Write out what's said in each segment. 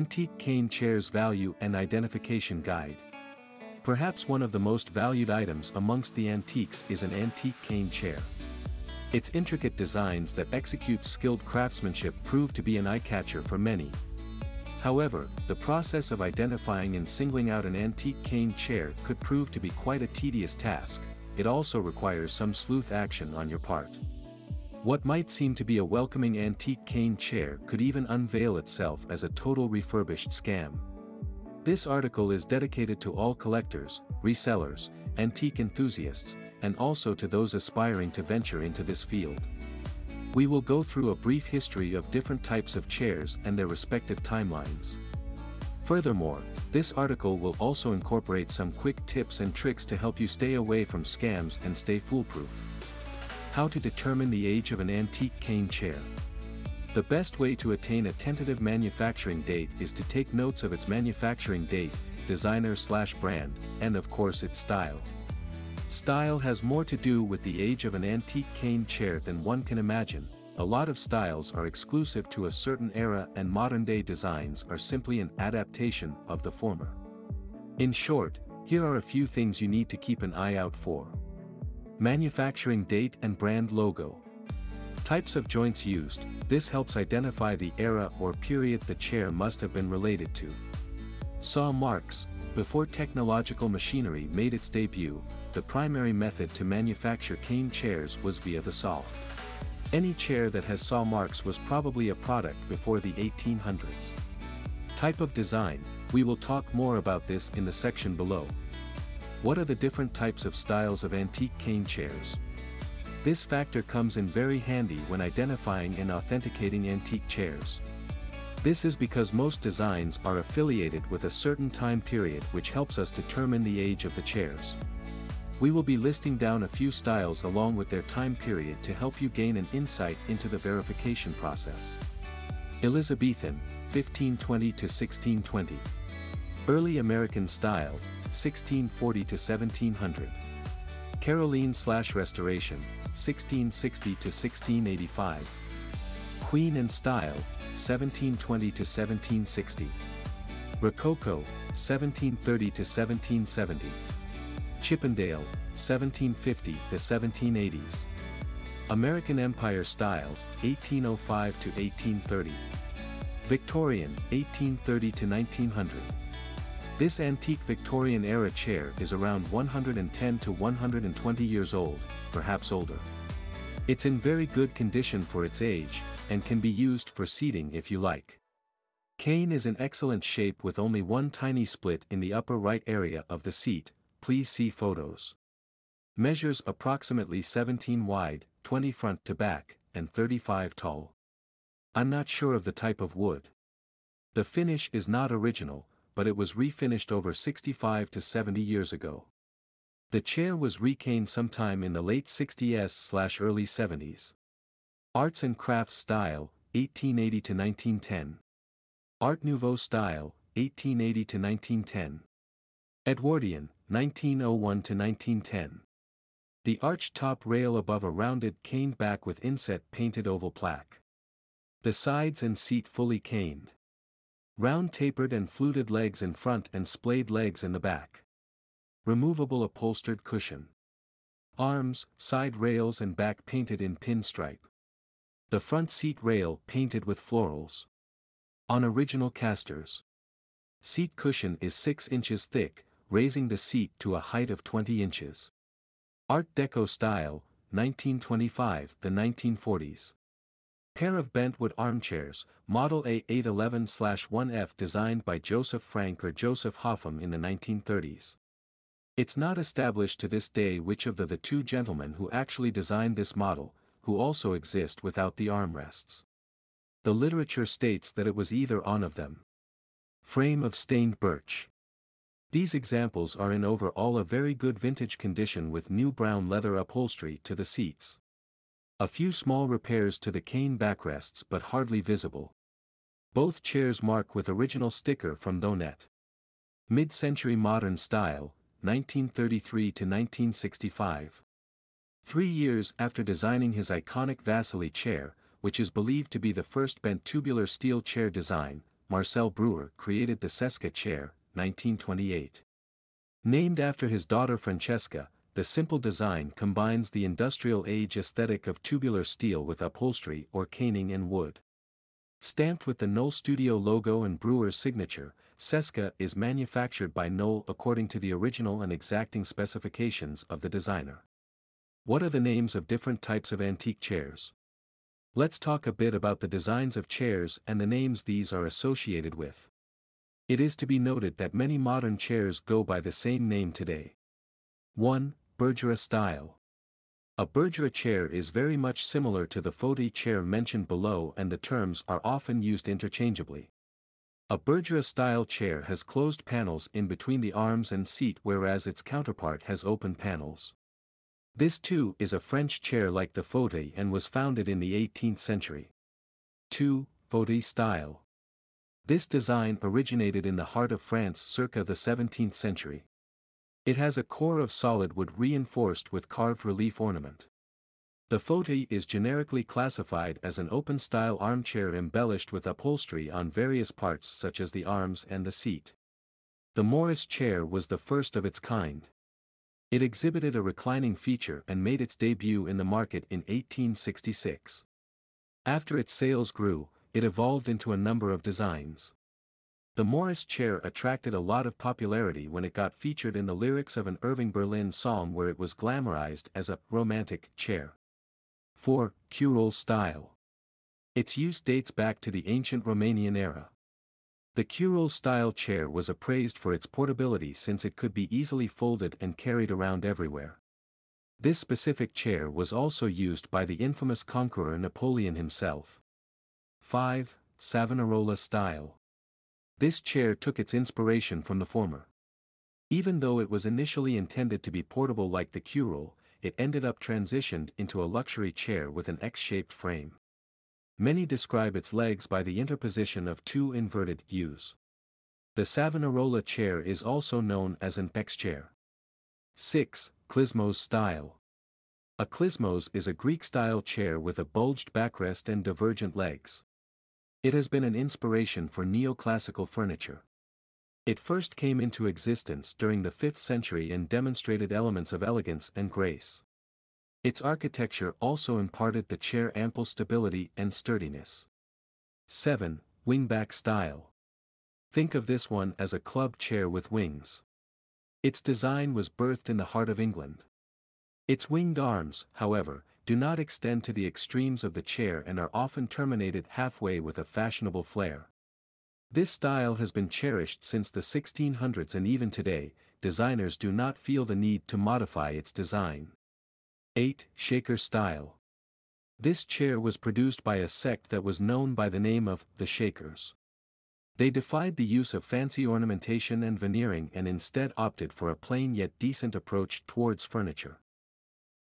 Antique Cane Chairs Value and Identification Guide. Perhaps one of the most valued items amongst the antiques is an antique cane chair. Its intricate designs that execute skilled craftsmanship prove to be an eye-catcher for many. However, the process of identifying and singling out an antique cane chair could prove to be quite a tedious task, it also requires some sleuth action on your part. What might seem to be a welcoming antique cane chair could even unveil itself as a total refurbished scam. This article is dedicated to all collectors, resellers, antique enthusiasts, and also to those aspiring to venture into this field. We will go through a brief history of different types of chairs and their respective timelines. Furthermore, this article will also incorporate some quick tips and tricks to help you stay away from scams and stay foolproof. How to determine the age of an antique cane chair. The best way to attain a tentative manufacturing date is to take notes of its manufacturing date, designer slash brand, and of course its style. Style has more to do with the age of an antique cane chair than one can imagine, a lot of styles are exclusive to a certain era and modern-day designs are simply an adaptation of the former. In short, here are a few things you need to keep an eye out for. Manufacturing date and brand logo. Types of joints used, this helps identify the era or period the chair must have been related to. Saw marks, before technological machinery made its debut, the primary method to manufacture cane chairs was via the saw. Any chair that has saw marks was probably a product before the 1800s. Type of design, we will talk more about this in the section below. What are the different types of styles of antique cane chairs? This factor comes in very handy when identifying and authenticating antique chairs. This is because most designs are affiliated with a certain time period which helps us determine the age of the chairs. We will be listing down a few styles along with their time period to help you gain an insight into the verification process. Elizabethan, 1520 to 1620. Early American style, 1640 to 1700. Caroline slash Restoration, 1660 to 1685. Queen Anne Style, 1720 to 1760. Rococo, 1730 to 1770. Chippendale, 1750 to 1780s. American Empire Style, 1805 to 1830. Victorian, 1830 to 1900. This antique Victorian-era chair is around 110 to 120 years old, perhaps older. It's in very good condition for its age, and can be used for seating if you like. Cane is in excellent shape with only one tiny split in the upper right area of the seat, please see photos. Measures approximately 17 wide, 20 front to back, and 35 tall. I'm not sure of the type of wood. The finish is not original, but it was refinished over 65 to 70 years ago. The chair was recaned sometime in the late 60s early 70s. Arts and Crafts Style, 1880 to 1910. Art Nouveau Style, 1880 to 1910. Edwardian, 1901 to 1910. The arched top rail above a rounded cane back with inset painted oval plaque. The sides and seat fully caned. Round tapered and fluted legs in front and splayed legs in the back. Removable upholstered cushion. Arms, side rails and back painted in pinstripe. The front seat rail painted with florals. On original casters. Seat cushion is 6 inches thick, raising the seat to a height of 20 inches. Art Deco style, 1925 the 1940s. Pair of Bentwood armchairs, Model A811-1F designed by Josef Frank or Josef Hoffmann in the 1930s. It's not established to this day which of the, the two gentlemen who actually designed this model, who also exist without the armrests. The literature states that it was either on of them. Frame of stained birch. These examples are in overall a very good vintage condition with new brown leather upholstery to the seats. A few small repairs to the cane backrests but hardly visible. Both chairs mark with original sticker from Thonet. Mid-century modern style, 1933 to 1965. Three years after designing his iconic Wassily chair, which is believed to be the first bent tubular steel chair design, Marcel Breuer created the Cesca chair, 1928. Named after his daughter Francesca, the simple design combines the industrial age aesthetic of tubular steel with upholstery or caning and wood. Stamped with the Knoll Studio logo and Breuer's signature, Cesca is manufactured by Knoll according to the original and exacting specifications of the designer. What are the names of different types of antique chairs? Let's talk a bit about the designs of chairs and the names these are associated with. It is to be noted that many modern chairs go by the same name today. 1. Bergère style. A Bergère chair is very much similar to the fauteuil chair mentioned below and the terms are often used interchangeably. A Bergère style chair has closed panels in between the arms and seat whereas its counterpart has open panels. This too is a French chair like the fauteuil and was founded in the 18th century. 2. Fauteuil style. This design originated in the heart of France circa the 17th century. It has a core of solid wood reinforced with carved relief ornament. The fauteuil is generically classified as an open-style armchair embellished with upholstery on various parts such as the arms and the seat. The Morris chair was the first of its kind. It exhibited a reclining feature and made its debut in the market in 1866. After its sales grew, it evolved into a number of designs. The Morris chair attracted a lot of popularity when it got featured in the lyrics of an Irving Berlin song where it was glamorized as a romantic chair. 4. Curule style. Its use dates back to the ancient Romanian era. The curule style chair was appraised for its portability since it could be easily folded and carried around everywhere. This specific chair was also used by the infamous conqueror Napoleon himself. 5. Savonarola style. This chair took its inspiration from the former. Even though it was initially intended to be portable like the curule, it ended up transitioned into a luxury chair with an X-shaped frame. Many describe its legs by the interposition of two inverted U's. The Savonarola chair is also known as an X chair. 6. Klismos style. A klismos is a Greek-style chair with a bulged backrest and divergent legs. It has been an inspiration for neoclassical furniture. It first came into existence during the 5th century and demonstrated elements of elegance and grace. Its architecture also imparted the chair ample stability and sturdiness. 7. Wingback style. Think of this one as a club chair with wings. Its design was birthed in the heart of England. Its winged arms, however, do not extend to the extremes of the chair and are often terminated halfway with a fashionable flair. This style has been cherished since the 1600s and even today, designers do not feel the need to modify its design. 8. Shaker Style This chair was produced by a sect that was known by the name of the Shakers. They defied the use of fancy ornamentation and veneering and instead opted for a plain yet decent approach towards furniture.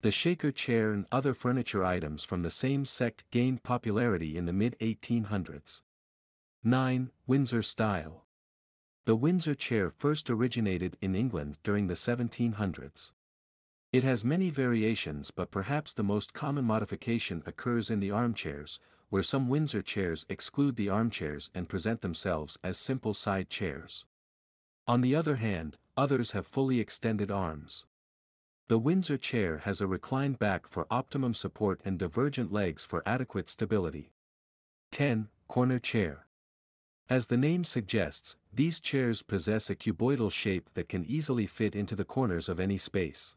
The Shaker chair and other furniture items from the same sect gained popularity in the mid-1800s. 9. Windsor Style The Windsor chair first originated in England during the 1700s. It has many variations but perhaps the most common modification occurs in the armchairs, where some Windsor chairs exclude the armchairs and present themselves as simple side chairs. On the other hand, others have fully extended arms. The Windsor chair has a reclined back for optimum support and divergent legs for adequate stability. 10. Corner Chair As the name suggests, these chairs possess a cuboidal shape that can easily fit into the corners of any space.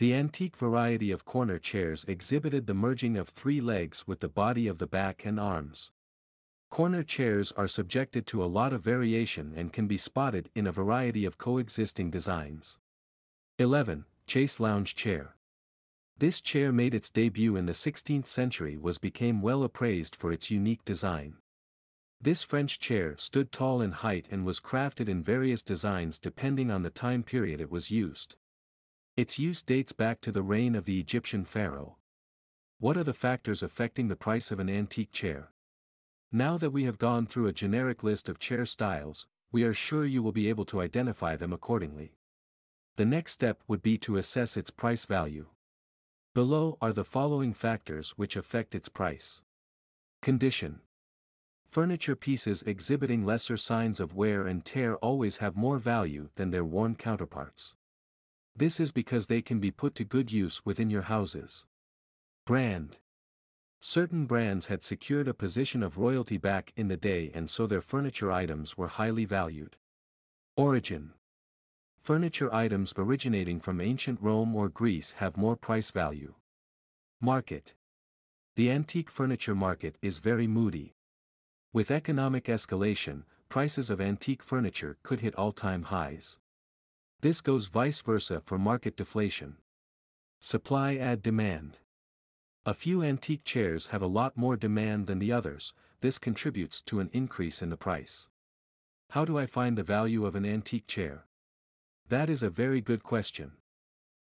The antique variety of corner chairs exhibited the merging of three legs with the body of the back and arms. Corner chairs are subjected to a lot of variation and can be spotted in a variety of coexisting designs. 11. Chaise Lounge Chair This chair made its debut in the 16th century was became well appraised for its unique design. This French chair stood tall in height and was crafted in various designs depending on the time period it was used. Its use dates back to the reign of the Egyptian pharaoh. What are the factors affecting the price of an antique chair? Now that we have gone through a generic list of chair styles, we are sure you will be able to identify them accordingly. The next step would be to assess its price value. Below are the following factors which affect its price. Condition. Furniture pieces exhibiting lesser signs of wear and tear always have more value than their worn counterparts. This is because they can be put to good use within your houses. Brand Certain brands had secured a position of royalty back in the day and so their furniture items were highly valued. Origin Furniture items originating from ancient Rome or Greece have more price value. Market The antique furniture market is very moody. With economic escalation, prices of antique furniture could hit all-time highs. This goes vice versa for market deflation. Supply add demand. A few antique chairs have a lot more demand than the others, this contributes to an increase in the price. How do I find the value of an antique chair? That is a very good question.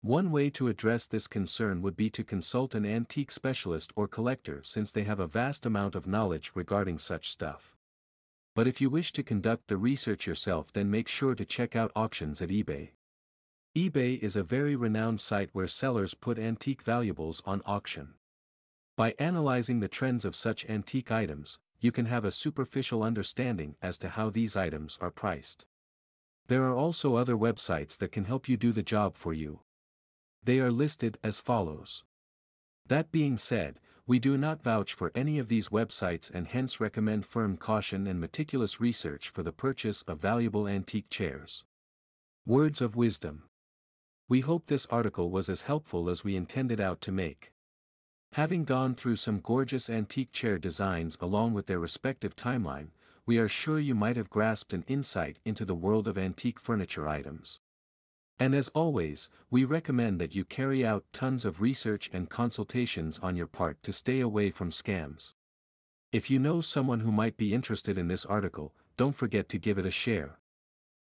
One way to address this concern would be to consult an antique specialist or collector since they have a vast amount of knowledge regarding such stuff. But if you wish to conduct the research yourself then make sure to check out auctions at eBay. eBay is a very renowned site where sellers put antique valuables on auction. By analyzing the trends of such antique items, you can have a superficial understanding as to how these items are priced. There are also other websites that can help you do the job for you. They are listed as follows. That being said, we do not vouch for any of these websites and hence recommend firm caution and meticulous research for the purchase of valuable antique chairs. Words of Wisdom We hope this article was as helpful as we intended out to make. Having gone through some gorgeous antique chair designs along with their respective timeline, we are sure you might have grasped an insight into the world of antique furniture items. And as always, we recommend that you carry out tons of research and consultations on your part to stay away from scams. If you know someone who might be interested in this article, don't forget to give it a share.